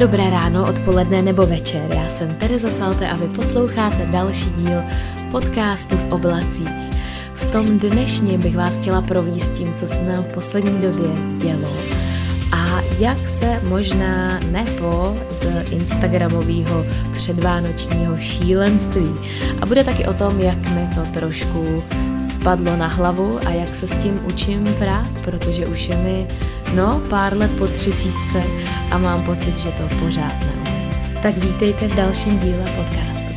dobré ráno, odpoledne nebo večer. Já jsem Tereza Salte a vy posloucháte další díl podcastu v oblacích. V tom dnešním bych vás chtěla províst tím, co se nám v poslední době dělo jak se možná nebo z Instagramového předvánočního šílenství. A bude taky o tom, jak mi to trošku spadlo na hlavu a jak se s tím učím prát, protože už je mi no pár let po třicítce a mám pocit, že to pořád ne. Tak vítejte v dalším díle podcastu.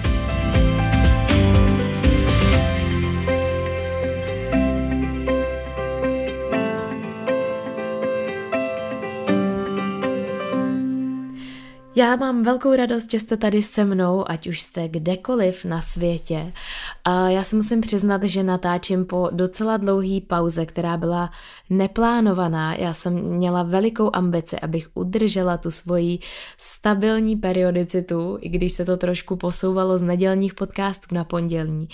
Já mám velkou radost, že jste tady se mnou, ať už jste kdekoliv na světě. Já si musím přiznat, že natáčím po docela dlouhý pauze, která byla neplánovaná. Já jsem měla velikou ambici, abych udržela tu svoji stabilní periodicitu, i když se to trošku posouvalo z nedělních podcastů na pondělní.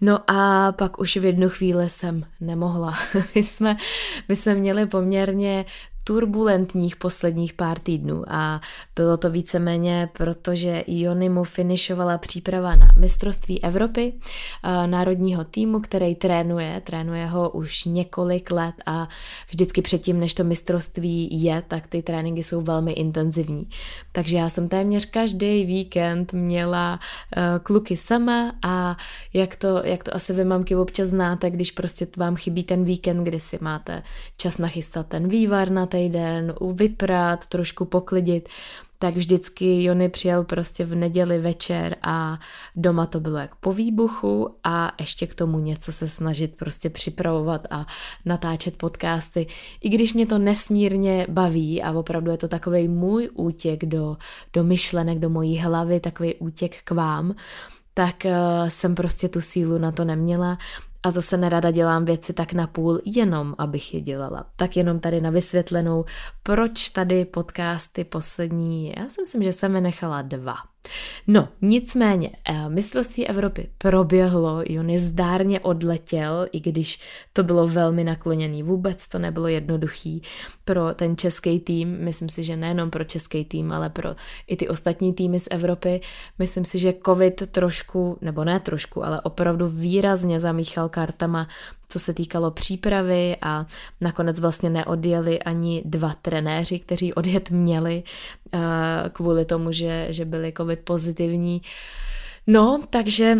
No a pak už v jednu chvíli jsem nemohla. my, jsme, my jsme měli poměrně turbulentních posledních pár týdnů a bylo to víceméně, protože Jony mu finišovala příprava na mistrovství Evropy eh, národního týmu, který trénuje, trénuje ho už několik let a vždycky předtím, než to mistrovství je, tak ty tréninky jsou velmi intenzivní. Takže já jsem téměř každý víkend měla eh, kluky sama a jak to, jak to asi vy mamky občas znáte, když prostě vám chybí ten víkend, kdy si máte čas nachystat ten vývar na týden, vyprat, trošku poklidit, tak vždycky Jony přijel prostě v neděli večer a doma to bylo jak po výbuchu a ještě k tomu něco se snažit prostě připravovat a natáčet podcasty. I když mě to nesmírně baví a opravdu je to takový můj útěk do, do myšlenek, do mojí hlavy, takový útěk k vám, tak uh, jsem prostě tu sílu na to neměla a zase nerada dělám věci tak na půl, jenom abych je dělala. Tak jenom tady na vysvětlenou, proč tady podcasty poslední, já si myslím, že jsem je nechala dva. No, nicméně, eh, mistrovství Evropy proběhlo, Jony zdárně odletěl, i když to bylo velmi nakloněný. Vůbec to nebylo jednoduchý pro ten český tým. Myslím si, že nejenom pro český tým, ale pro i ty ostatní týmy z Evropy. Myslím si, že covid trošku, nebo ne trošku, ale opravdu výrazně zamíchal kartama co se týkalo přípravy a nakonec vlastně neodjeli ani dva trenéři, kteří odjet měli eh, kvůli tomu, že, že byli covid pozitivní. No, takže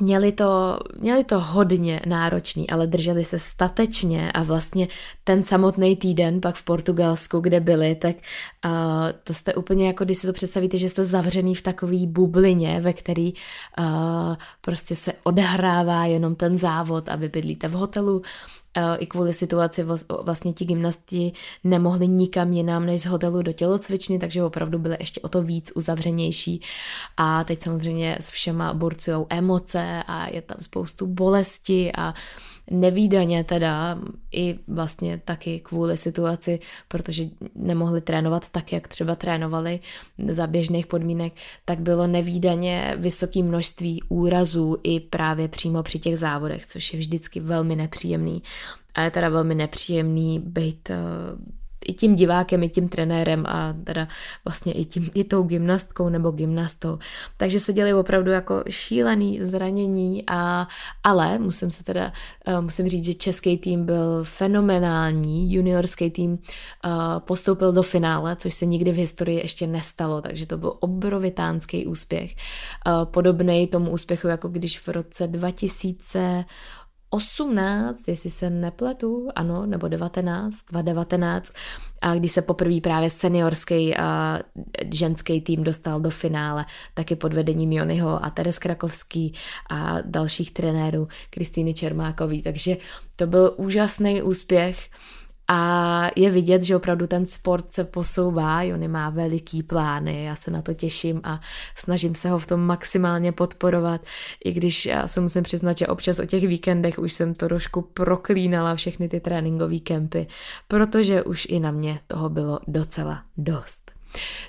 Měli to, měli to hodně náročný, ale drželi se statečně a vlastně ten samotný týden pak v Portugalsku, kde byli, tak uh, to jste úplně jako, když si to představíte, že jste zavřený v takové bublině, ve který uh, prostě se odehrává jenom ten závod a vy bydlíte v hotelu, i kvůli situaci vlastně ti gymnasti nemohli nikam jinam než z hotelu do tělocvičny, takže opravdu byly ještě o to víc uzavřenější. A teď samozřejmě s všema burcujou emoce a je tam spoustu bolesti a nevýdaně teda i vlastně taky kvůli situaci, protože nemohli trénovat tak, jak třeba trénovali za běžných podmínek, tak bylo nevýdaně vysoké množství úrazů i právě přímo při těch závodech, což je vždycky velmi nepříjemný. A je teda velmi nepříjemný být i tím divákem, i tím trenérem a teda vlastně i, tím, i tou gymnastkou nebo gymnastou. Takže se děli opravdu jako šílený zranění, a, ale musím se teda, uh, musím říct, že český tým byl fenomenální, juniorský tým uh, postoupil do finále, což se nikdy v historii ještě nestalo, takže to byl obrovitánský úspěch. Uh, podobný tomu úspěchu, jako když v roce 2000 18, jestli se nepletu, ano, nebo 19, 2019, a když se poprvé právě seniorský a ženský tým dostal do finále, taky pod vedením Jonyho a Teres Krakovský a dalších trenérů, Kristýny Čermákový, takže to byl úžasný úspěch a je vidět, že opravdu ten sport se posouvá, Jony má veliký plány, já se na to těším a snažím se ho v tom maximálně podporovat, i když já se musím přiznat, že občas o těch víkendech už jsem to trošku proklínala všechny ty tréninkové kempy, protože už i na mě toho bylo docela dost.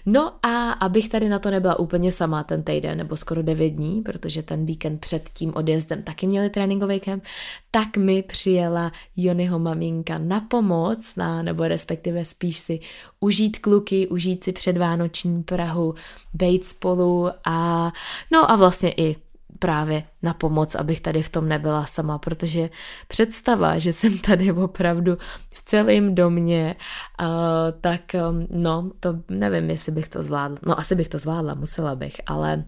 No a abych tady na to nebyla úplně sama ten týden, nebo skoro 9 dní, protože ten víkend před tím odjezdem taky měli tréninkový kemp, tak mi přijela Jonyho maminka na pomoc, na, nebo respektive spíš si užít kluky, užít si předvánoční Prahu, bejt spolu a no a vlastně i právě na pomoc, abych tady v tom nebyla sama, protože představa, že jsem tady opravdu v celém domě, uh, tak um, no, to nevím, jestli bych to zvládla. No asi bych to zvládla, musela bych, ale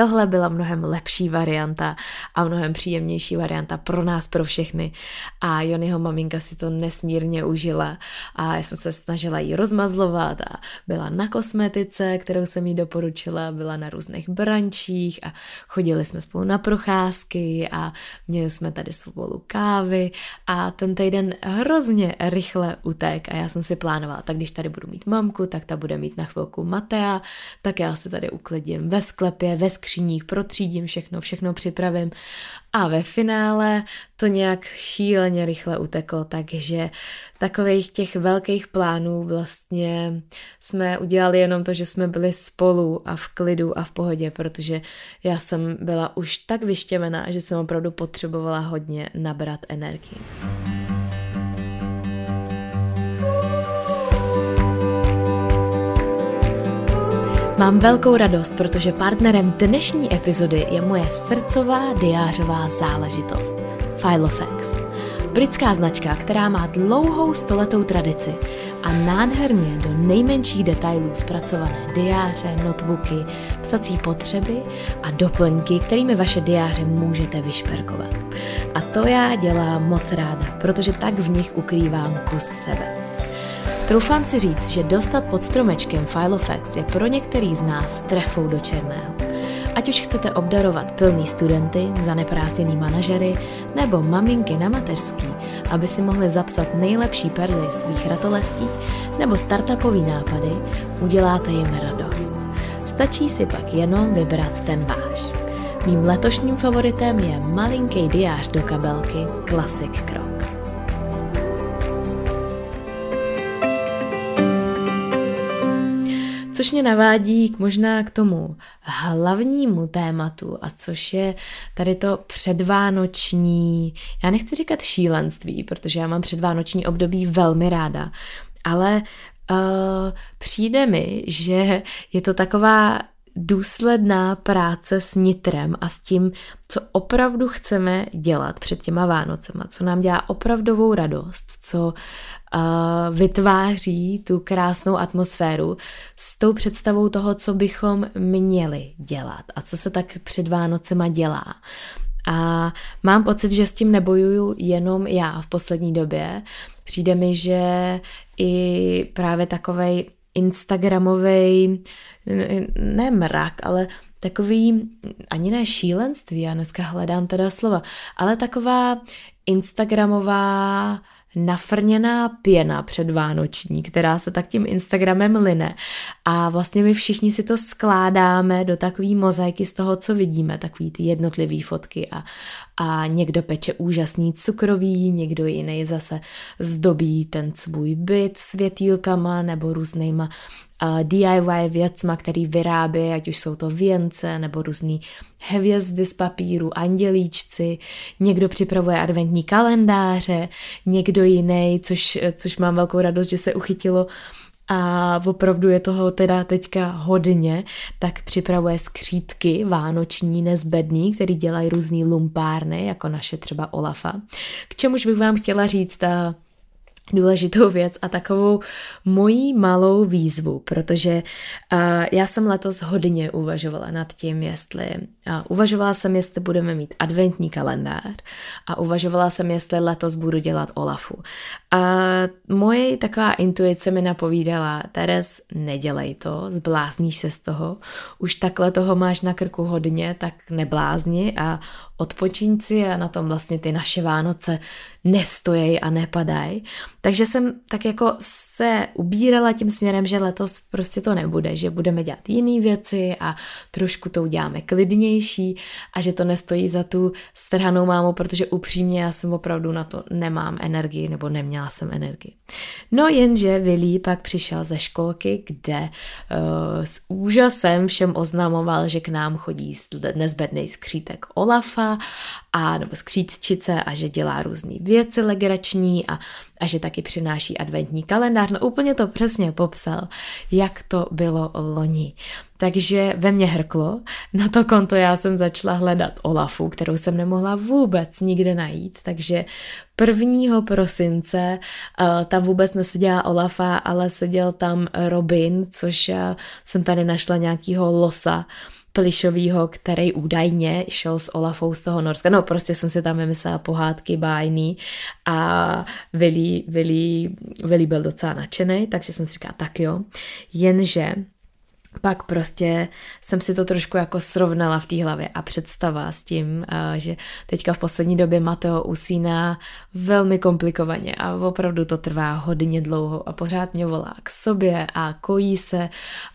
Tohle byla mnohem lepší varianta a mnohem příjemnější varianta pro nás, pro všechny. A Jonyho maminka si to nesmírně užila a já jsem se snažila jí rozmazlovat a byla na kosmetice, kterou jsem jí doporučila, byla na různých brančích a chodili jsme spolu na procházky a měli jsme tady spolu kávy a ten týden hrozně rychle utek a já jsem si plánovala, tak když tady budu mít mamku, tak ta bude mít na chvilku Matea, tak já se tady uklidím ve sklepě, ve skříni skříních, protřídím všechno, všechno připravím a ve finále to nějak šíleně rychle uteklo, takže takových těch velkých plánů vlastně jsme udělali jenom to, že jsme byli spolu a v klidu a v pohodě, protože já jsem byla už tak vyštěvená, že jsem opravdu potřebovala hodně nabrat energii. Mám velkou radost, protože partnerem dnešní epizody je moje srdcová diářová záležitost Filofax. Britská značka, která má dlouhou stoletou tradici a nádherně do nejmenších detailů zpracované diáře, notebooky, psací potřeby a doplňky, kterými vaše diáře můžete vyšperkovat. A to já dělám moc ráda, protože tak v nich ukrývám kus sebe. Troufám si říct, že dostat pod stromečkem Filofax je pro některý z nás trefou do černého. Ať už chcete obdarovat plný studenty, zaneprázdněný manažery nebo maminky na mateřský, aby si mohli zapsat nejlepší perly svých ratolestí nebo startupový nápady, uděláte jim radost. Stačí si pak jenom vybrat ten váš. Mým letošním favoritem je malinký diář do kabelky Classic Crow. Což mě navádí k možná k tomu hlavnímu tématu, a což je tady to předvánoční, já nechci říkat šílenství, protože já mám předvánoční období velmi ráda, ale uh, přijde mi, že je to taková důsledná práce s nitrem a s tím, co opravdu chceme dělat před těma Vánocema, co nám dělá opravdovou radost, co uh, vytváří tu krásnou atmosféru s tou představou toho, co bychom měli dělat a co se tak před Vánocema dělá. A mám pocit, že s tím nebojuju jenom já v poslední době. Přijde mi, že i právě takovej Instagramový, ne mrak, ale takový, ani ne šílenství, já dneska hledám teda slova, ale taková Instagramová nafrněná pěna předvánoční, která se tak tím Instagramem line. A vlastně my všichni si to skládáme do takové mozaiky z toho, co vidíme, takový ty jednotlivé fotky a, a někdo peče úžasný cukroví, někdo jiný zase zdobí ten svůj byt světýlkama nebo různýma DIY věcma, který vyrábí, ať už jsou to věnce nebo různý hvězdy z papíru, andělíčci, někdo připravuje adventní kalendáře, někdo jiný, což, což mám velkou radost, že se uchytilo a opravdu je toho teda teďka hodně, tak připravuje skřítky vánoční nezbedný, který dělají různý lumpárny, jako naše třeba Olafa. K čemuž bych vám chtěla říct, ta důležitou věc a takovou mojí malou výzvu, protože uh, já jsem letos hodně uvažovala nad tím, jestli uh, uvažovala jsem, jestli budeme mít adventní kalendář a uvažovala jsem, jestli letos budu dělat Olafu. A moje taková intuice mi napovídala, Teres, nedělej to, zblázníš se z toho, už takhle toho máš na krku hodně, tak neblázni a odpočíň si a na tom vlastně ty naše Vánoce nestojí a nepadají. Takže jsem tak jako se ubírala tím směrem, že letos prostě to nebude, že budeme dělat jiné věci a trošku to uděláme klidnější a že to nestojí za tu strhanou mámu, protože upřímně já jsem opravdu na to nemám energii nebo neměla jsem energii. No jenže Vilí pak přišel ze školky, kde uh, s úžasem všem oznamoval, že k nám chodí nezbedný skřítek Olafa a nebo skřítčice a že dělá různé věci legrační a, a že taky přináší adventní kalendář. No úplně to přesně popsal, jak to bylo loni. Takže ve mně hrklo, na to konto já jsem začala hledat Olafu, kterou jsem nemohla vůbec nikde najít, takže 1. prosince uh, tam vůbec neseděla Olafa, ale seděl tam Robin, což uh, jsem tady našla nějakýho losa, plišovýho, který údajně šel s Olafou z toho Norska. No prostě jsem si tam vymyslela pohádky bájný a Vili, Vili, Vili byl docela nadšený, takže jsem si říkala tak jo. Jenže pak prostě jsem si to trošku jako srovnala v té hlavě a představa s tím, že teďka v poslední době Mateo usíná velmi komplikovaně a opravdu to trvá hodně dlouho a pořád mě volá k sobě a kojí se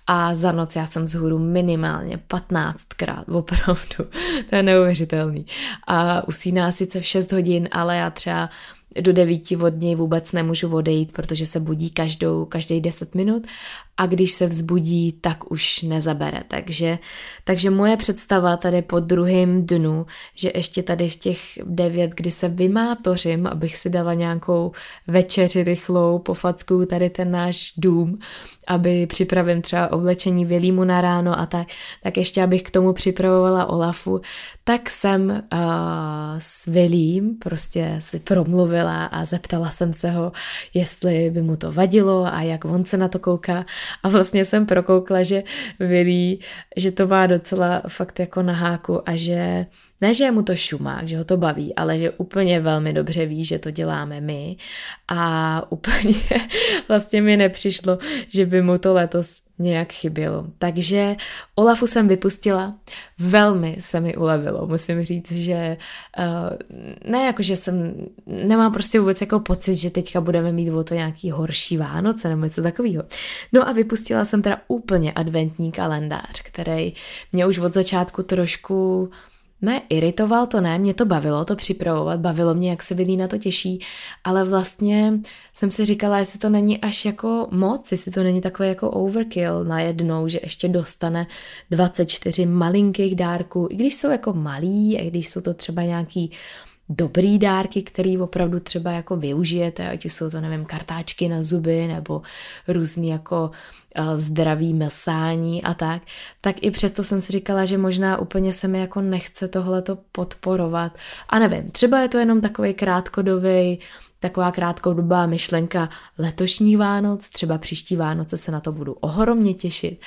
a za noc já jsem zhůru minimálně 15krát, opravdu, to je neuvěřitelný. A usíná sice v 6 hodin, ale já třeba do devíti od něj vůbec nemůžu odejít, protože se budí každou, každý deset minut a když se vzbudí, tak už nezabere. Takže, takže moje představa tady po druhém dnu, že ještě tady v těch devět, kdy se vymátořím, abych si dala nějakou večeři rychlou, pofacku tady ten náš dům, aby připravím třeba oblečení Vilímu na ráno a tak, tak ještě abych k tomu připravovala Olafu, tak jsem uh, s Vilím prostě si promluvila a zeptala jsem se ho, jestli by mu to vadilo a jak on se na to kouká. A vlastně jsem prokoukla, že Vilí, že to má docela fakt jako na háku a že ne, že mu to šumák, že ho to baví, ale že úplně velmi dobře ví, že to děláme my. A úplně vlastně mi nepřišlo, že by mu to letos nějak chybělo. Takže Olafu jsem vypustila, velmi se mi ulevilo, musím říct, že uh, ne jako, že jsem, nemám prostě vůbec jako pocit, že teďka budeme mít o to nějaký horší Vánoce nebo něco takového. No a vypustila jsem teda úplně adventní kalendář, který mě už od začátku trošku ne, iritoval to ne, mě to bavilo to připravovat, bavilo mě, jak se Vilí na to těší, ale vlastně jsem si říkala, jestli to není až jako moc, jestli to není takové jako overkill najednou, že ještě dostane 24 malinkých dárků, i když jsou jako malí, i když jsou to třeba nějaký dobrý dárky, který opravdu třeba jako využijete, ať už jsou to, nevím, kartáčky na zuby nebo různý jako zdravý mesání a tak, tak i přesto jsem si říkala, že možná úplně se mi jako nechce tohleto podporovat. A nevím, třeba je to jenom takový krátkodový, taková krátkodobá myšlenka letošních Vánoc, třeba příští Vánoce se na to budu ohromně těšit,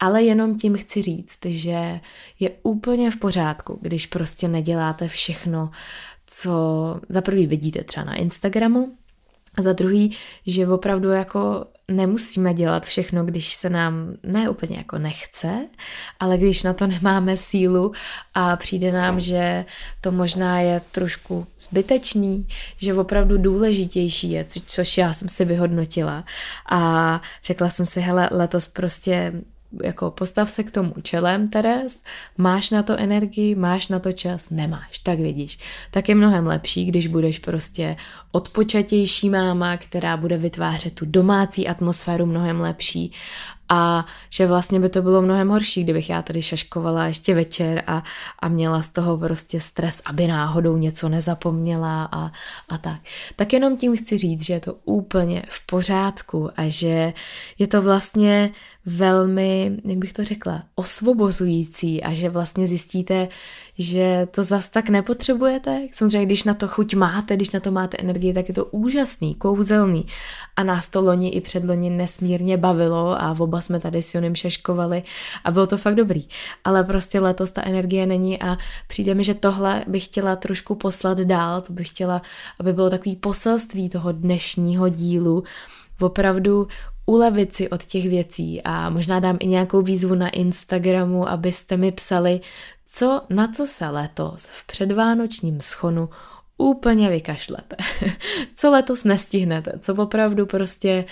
ale jenom tím chci říct, že je úplně v pořádku, když prostě neděláte všechno, co za prvý vidíte třeba na Instagramu, a za druhý, že opravdu jako nemusíme dělat všechno, když se nám ne úplně jako nechce, ale když na to nemáme sílu a přijde nám, že to možná je trošku zbytečný, že opravdu důležitější je, co, což já jsem si vyhodnotila a řekla jsem si, hele, letos prostě jako postav se k tomu čelem, Teres, máš na to energii, máš na to čas, nemáš, tak vidíš. Tak je mnohem lepší, když budeš prostě odpočatější máma, která bude vytvářet tu domácí atmosféru mnohem lepší a že vlastně by to bylo mnohem horší, kdybych já tady šaškovala ještě večer a, a měla z toho prostě stres, aby náhodou něco nezapomněla a, a tak. Tak jenom tím chci říct, že je to úplně v pořádku a že je to vlastně velmi, jak bych to řekla, osvobozující a že vlastně zjistíte, že to zas tak nepotřebujete. Samozřejmě, když na to chuť máte, když na to máte energii, tak je to úžasný, kouzelný. A nás to loni i předloni nesmírně bavilo a oba jsme tady s Jonem šeškovali a bylo to fakt dobrý. Ale prostě letos ta energie není a přijde mi, že tohle bych chtěla trošku poslat dál, to bych chtěla, aby bylo takový poselství toho dnešního dílu, opravdu ulevit si od těch věcí a možná dám i nějakou výzvu na Instagramu, abyste mi psali, co, na co se letos v předvánočním schonu úplně vykašlete. co letos nestihnete, co opravdu prostě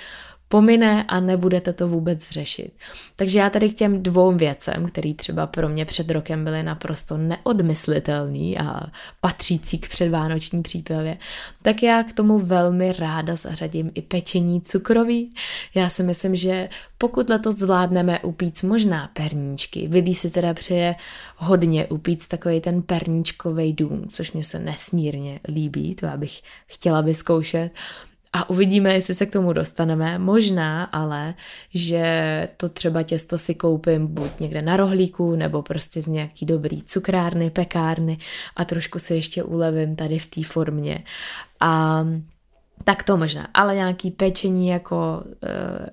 pomine a nebudete to vůbec řešit. Takže já tady k těm dvou věcem, které třeba pro mě před rokem byly naprosto neodmyslitelný a patřící k předvánoční přípravě, tak já k tomu velmi ráda zařadím i pečení cukroví. Já si myslím, že pokud letos zvládneme upít možná perníčky, Vidí si teda přeje hodně upít takový ten perníčkový dům, což mě se nesmírně líbí, to abych chtěla vyzkoušet, a uvidíme, jestli se k tomu dostaneme. Možná ale, že to třeba těsto si koupím buď někde na rohlíku, nebo prostě z nějaký dobrý cukrárny, pekárny a trošku se ještě ulevím tady v té formě. A tak to možná, ale nějaký pečení jako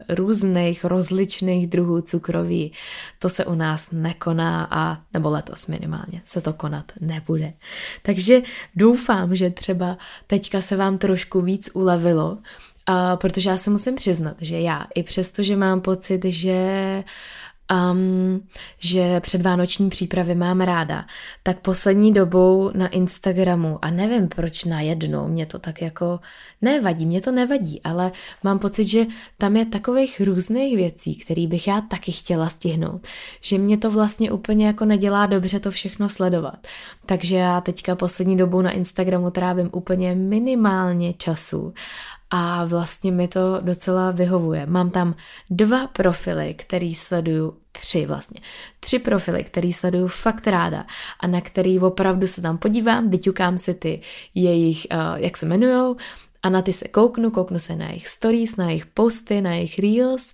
e, různých rozličných druhů cukroví, to se u nás nekoná a, nebo letos minimálně, se to konat nebude. Takže doufám, že třeba teďka se vám trošku víc ulevilo, a, protože já se musím přiznat, že já, i přesto, že mám pocit, že um, že předvánoční přípravy mám ráda, tak poslední dobou na Instagramu, a nevím proč najednou, mě to tak jako nevadí, mě to nevadí, ale mám pocit, že tam je takových různých věcí, které bych já taky chtěla stihnout, že mě to vlastně úplně jako nedělá dobře to všechno sledovat. Takže já teďka poslední dobou na Instagramu trávím úplně minimálně času a vlastně mi to docela vyhovuje. Mám tam dva profily, který sleduju, tři vlastně, tři profily, který sleduju fakt ráda a na který opravdu se tam podívám, vyťukám si ty jejich, uh, jak se jmenujou, a na ty se kouknu, kouknu se na jejich stories, na jejich posty, na jejich reels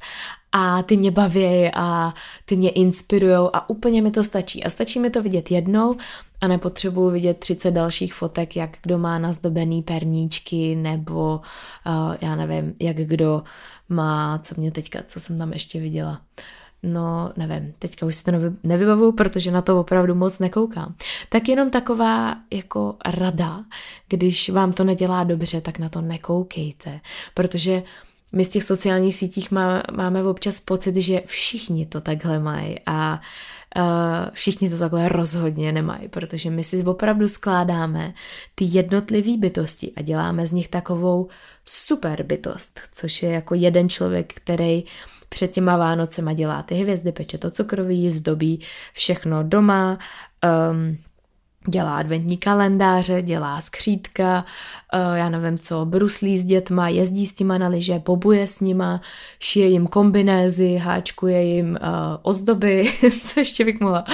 a ty mě baví a ty mě inspirují a úplně mi to stačí. A stačí mi to vidět jednou a nepotřebuju vidět 30 dalších fotek, jak kdo má nazdobený perníčky nebo uh, já nevím, jak kdo má, co mě teďka, co jsem tam ještě viděla. No, nevím, teďka už si to nevybavuju, protože na to opravdu moc nekoukám. Tak jenom taková jako rada, když vám to nedělá dobře, tak na to nekoukejte, protože my z těch sociálních sítích má, máme občas pocit, že všichni to takhle mají a uh, všichni to takhle rozhodně nemají, protože my si opravdu skládáme ty jednotlivé bytosti a děláme z nich takovou super bytost, což je jako jeden člověk, který před těma Vánocema dělá ty hvězdy, peče to cukroví, zdobí všechno doma, um, dělá adventní kalendáře, dělá skřítka, uh, já nevím co, bruslí s dětma, jezdí s těma na liže, bobuje s nima, šije jim kombinézy, háčkuje jim uh, ozdoby, co ještě bych mohla,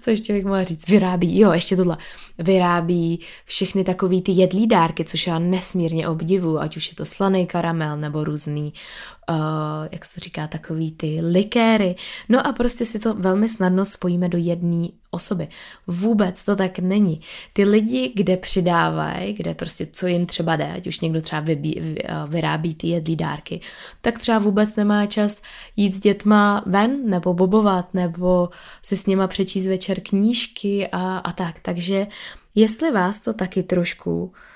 co ještě bych mohla říct, vyrábí, jo, ještě tohle, vyrábí všechny takový ty jedlí dárky, což já nesmírně obdivu, ať už je to slaný karamel nebo různý jak se to říká, takový ty likéry. No a prostě si to velmi snadno spojíme do jedné osoby. Vůbec to tak není. Ty lidi, kde přidávají, kde prostě co jim třeba jde, ať už někdo třeba vybí, vy, uh, vyrábí ty jedlí dárky, tak třeba vůbec nemá čas jít s dětma ven nebo bobovat nebo si s nima přečíst večer knížky a, a tak. Takže jestli vás to taky trošku Eh,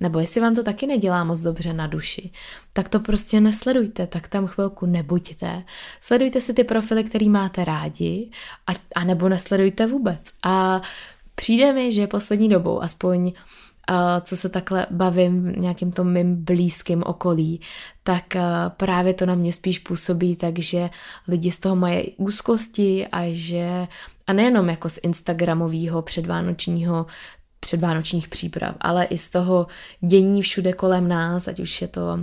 nebo jestli vám to taky nedělá moc dobře na duši, tak to prostě nesledujte, tak tam chvilku nebuďte. Sledujte si ty profily, který máte rádi, a, a nebo nesledujte vůbec. A přijde mi, že poslední dobou, aspoň uh, co se takhle bavím v nějakým tom mým blízkém okolí, tak uh, právě to na mě spíš působí, takže lidi z toho mají úzkosti a že a nejenom jako z Instagramového předvánočního předvánočních příprav, ale i z toho dění všude kolem nás, ať už je to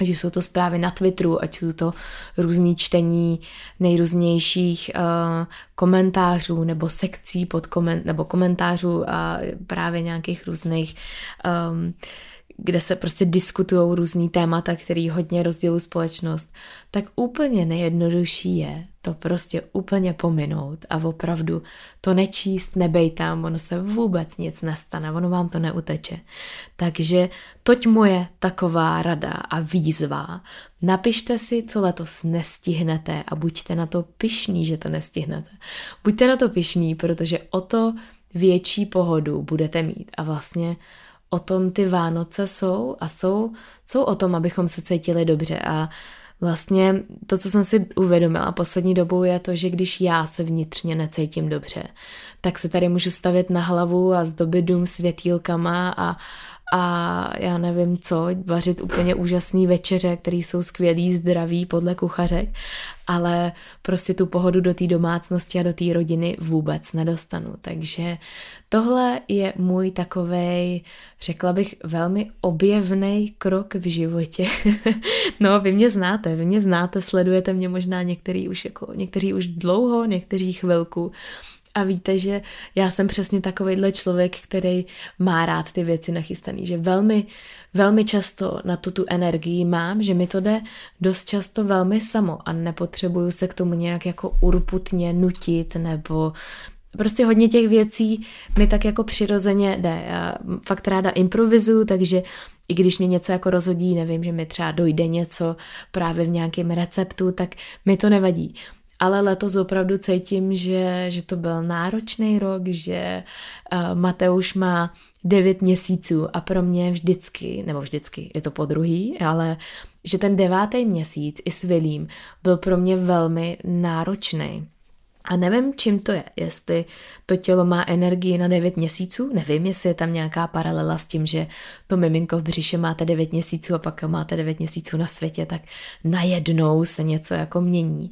ať jsou to zprávy na Twitteru, ať jsou to různý čtení nejrůznějších uh, komentářů nebo sekcí pod koment, nebo komentářů a právě nějakých různých um, kde se prostě diskutují různý témata, který hodně rozdělují společnost, tak úplně nejjednodušší je to prostě úplně pominout a opravdu to nečíst, nebej tam, ono se vůbec nic nestane, ono vám to neuteče. Takže toť moje taková rada a výzva. Napište si, co letos nestihnete a buďte na to pišní, že to nestihnete. Buďte na to pišní, protože o to větší pohodu budete mít a vlastně o tom ty Vánoce jsou a jsou, jsou o tom, abychom se cítili dobře. A vlastně to, co jsem si uvědomila poslední dobou, je to, že když já se vnitřně necítím dobře, tak se tady můžu stavit na hlavu a zdobit dům světýlkama a, a já nevím co, vařit úplně úžasný večeře, které jsou skvělý, zdraví podle kuchařek, ale prostě tu pohodu do té domácnosti a do té rodiny vůbec nedostanu. Takže tohle je můj takovej, řekla bych, velmi objevný krok v životě. no, vy mě znáte, vy mě znáte, sledujete mě možná některý už jako, někteří už dlouho, někteří chvilku. A víte, že já jsem přesně takovýhle člověk, který má rád ty věci nachystaný, že velmi, velmi často na tu tu energii mám, že mi to jde dost často velmi samo a nepotřebuju se k tomu nějak jako urputně nutit nebo prostě hodně těch věcí mi tak jako přirozeně jde. Já fakt ráda improvizuju, takže i když mě něco jako rozhodí, nevím, že mi třeba dojde něco právě v nějakém receptu, tak mi to nevadí ale letos opravdu cítím, že, že to byl náročný rok, že uh, Mateuš má 9 měsíců a pro mě vždycky, nebo vždycky, je to po druhý, ale že ten devátý měsíc i s Vilím byl pro mě velmi náročný. A nevím, čím to je, jestli to tělo má energii na 9 měsíců, nevím, jestli je tam nějaká paralela s tím, že to miminko v břiše máte 9 měsíců a pak máte 9 měsíců na světě, tak najednou se něco jako mění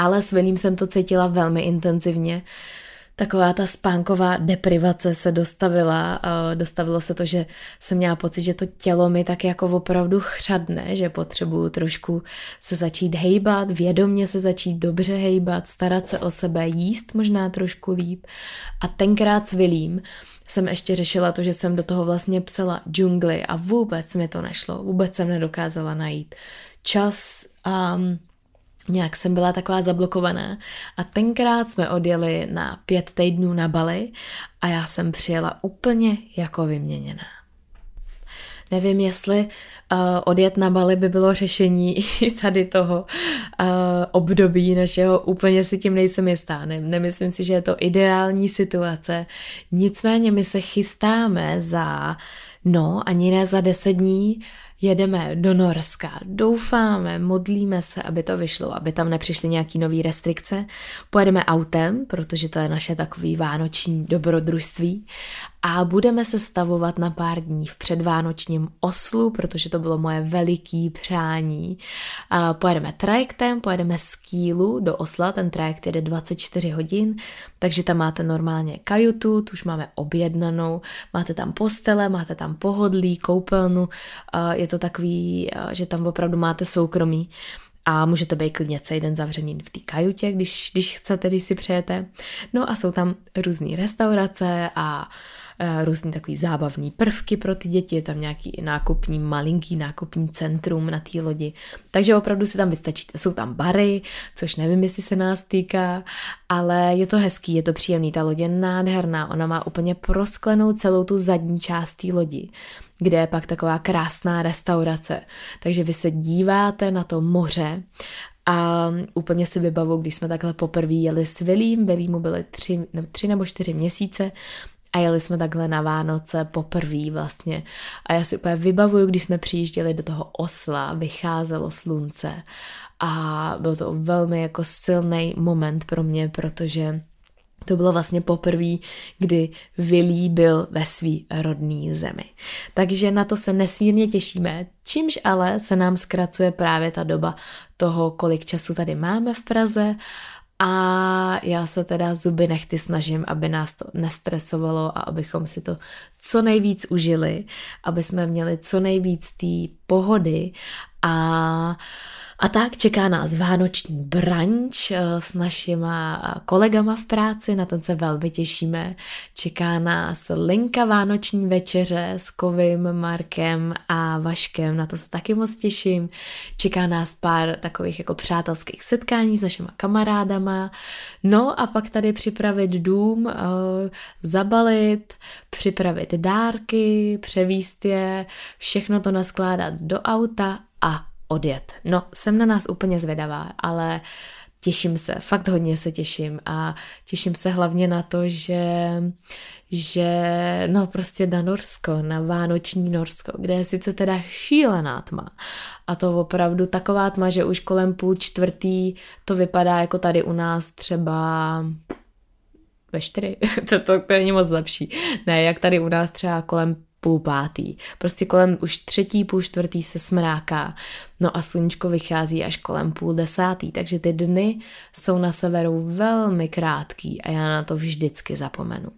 ale s Vilím jsem to cítila velmi intenzivně. Taková ta spánková deprivace se dostavila. Dostavilo se to, že jsem měla pocit, že to tělo mi tak jako opravdu chřadne, že potřebuju trošku se začít hejbat, vědomně se začít dobře hejbat, starat se o sebe, jíst možná trošku líp. A tenkrát s Vilím jsem ještě řešila to, že jsem do toho vlastně psala džungli a vůbec mi to nešlo, vůbec jsem nedokázala najít čas um, nějak jsem byla taková zablokovaná a tenkrát jsme odjeli na pět týdnů na Bali a já jsem přijela úplně jako vyměněná. Nevím, jestli uh, odjet na Bali by bylo řešení tady toho uh, období našeho, úplně si tím nejsem jistá. Ne, nemyslím si, že je to ideální situace. Nicméně my se chystáme za, no, ani ne za deset dní, jedeme do Norska, doufáme, modlíme se, aby to vyšlo, aby tam nepřišly nějaký nové restrikce. Pojedeme autem, protože to je naše takový vánoční dobrodružství a budeme se stavovat na pár dní v předvánočním Oslu, protože to bylo moje veliký přání. Pojedeme trajektem, pojedeme z Kýlu do Osla, ten trajekt jede 24 hodin, takže tam máte normálně kajutu, tu už máme objednanou, máte tam postele, máte tam pohodlí, koupelnu, je to takový, že tam opravdu máte soukromí a můžete být klidně celý den zavřený v té kajutě, když, když chcete, když si přejete. No a jsou tam různé restaurace a Eh, různý takový zábavný prvky pro ty děti, je tam nějaký nákupní, malinký nákupní centrum na té lodi, takže opravdu si tam vystačíte. Jsou tam bary, což nevím, jestli se nás týká, ale je to hezký, je to příjemný, ta lodě je nádherná, ona má úplně prosklenou celou tu zadní část té lodi kde je pak taková krásná restaurace. Takže vy se díváte na to moře a úplně si vybavu, když jsme takhle poprvé jeli s Vilím, Vilímu byly tři, tři nebo čtyři měsíce a jeli jsme takhle na Vánoce poprvé vlastně. A já si úplně vybavuju, když jsme přijížděli do toho osla, vycházelo slunce a byl to velmi jako silný moment pro mě, protože to bylo vlastně poprvé, kdy Vilí byl ve svý rodný zemi. Takže na to se nesmírně těšíme, čímž ale se nám zkracuje právě ta doba toho, kolik času tady máme v Praze a já se teda zuby nechty snažím, aby nás to nestresovalo a abychom si to co nejvíc užili, aby jsme měli co nejvíc té pohody. A a tak čeká nás vánoční branč eh, s našima eh, kolegama v práci, na ten se velmi těšíme. Čeká nás linka vánoční večeře s Kovým, Markem a Vaškem, na to se taky moc těším. Čeká nás pár takových jako přátelských setkání s našima kamarádama. No a pak tady připravit dům, eh, zabalit, připravit dárky, převíst je, všechno to naskládat do auta a odjet. No, jsem na nás úplně zvědavá, ale těším se, fakt hodně se těším a těším se hlavně na to, že že no prostě na Norsko, na Vánoční Norsko, kde je sice teda šílená tma a to opravdu taková tma, že už kolem půl čtvrtý to vypadá jako tady u nás třeba ve čtyři, to, to, to není moc lepší. Ne, jak tady u nás třeba kolem půl pátý. Prostě kolem už třetí, půl čtvrtý se smráká. No a sluníčko vychází až kolem půl desátý, takže ty dny jsou na severu velmi krátký a já na to vždycky zapomenu.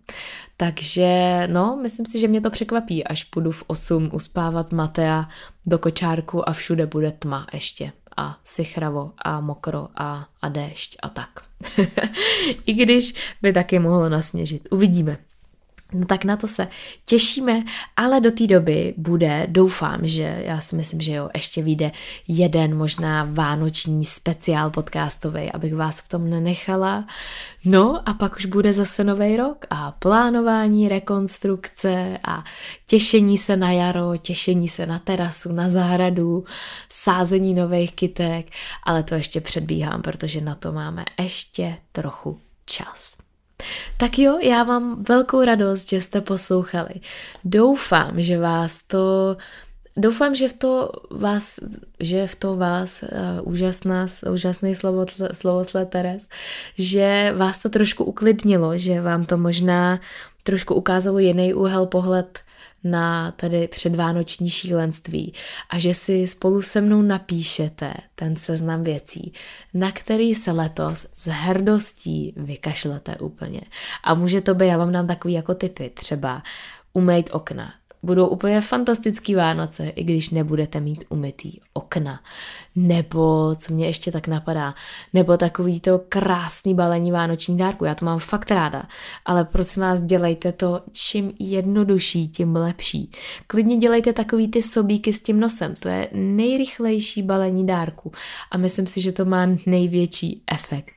Takže no, myslím si, že mě to překvapí, až půjdu v 8 uspávat Matea do kočárku a všude bude tma ještě a sichravo a mokro a, a déšť a tak. I když by taky mohlo nasněžit. Uvidíme. No tak na to se těšíme, ale do té doby bude, doufám, že já si myslím, že jo, ještě vyjde jeden možná vánoční speciál podcastový, abych vás v tom nenechala. No a pak už bude zase nový rok a plánování, rekonstrukce a těšení se na jaro, těšení se na terasu, na zahradu, sázení nových kytek, ale to ještě předbíhám, protože na to máme ještě trochu čas. Tak jo, já mám velkou radost, že jste poslouchali. Doufám, že vás to Doufám, že v to vás, že v to vás uh, úžasná, úžasný slovo, slovo Teres, že vás to trošku uklidnilo, že vám to možná trošku ukázalo jiný úhel pohled na tady předvánoční šílenství a že si spolu se mnou napíšete ten seznam věcí, na který se letos s hrdostí vykašlete úplně. A může to být, já vám dám takový jako typy, třeba umýt okna, budou úplně fantastický Vánoce, i když nebudete mít umytý okna. Nebo, co mě ještě tak napadá, nebo takový to krásný balení vánoční dárku. Já to mám fakt ráda, ale prosím vás, dělejte to čím jednodušší, tím lepší. Klidně dělejte takový ty sobíky s tím nosem, to je nejrychlejší balení dárku a myslím si, že to má největší efekt.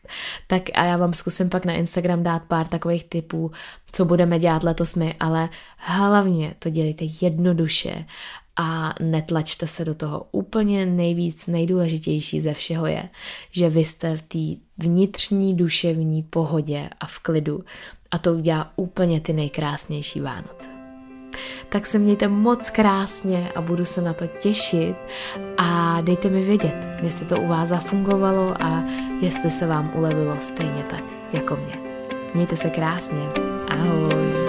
Tak a já vám zkusím pak na Instagram dát pár takových typů, co budeme dělat letos my, ale hlavně to dělejte jednoduše a netlačte se do toho. Úplně nejvíc, nejdůležitější ze všeho je, že vy jste v té vnitřní duševní pohodě a v klidu a to udělá úplně ty nejkrásnější Vánoce. Tak se mějte moc krásně a budu se na to těšit a dejte mi vědět, jestli to u vás zafungovalo a jestli se vám ulevilo stejně tak jako mě. Mějte se krásně. Ahoj.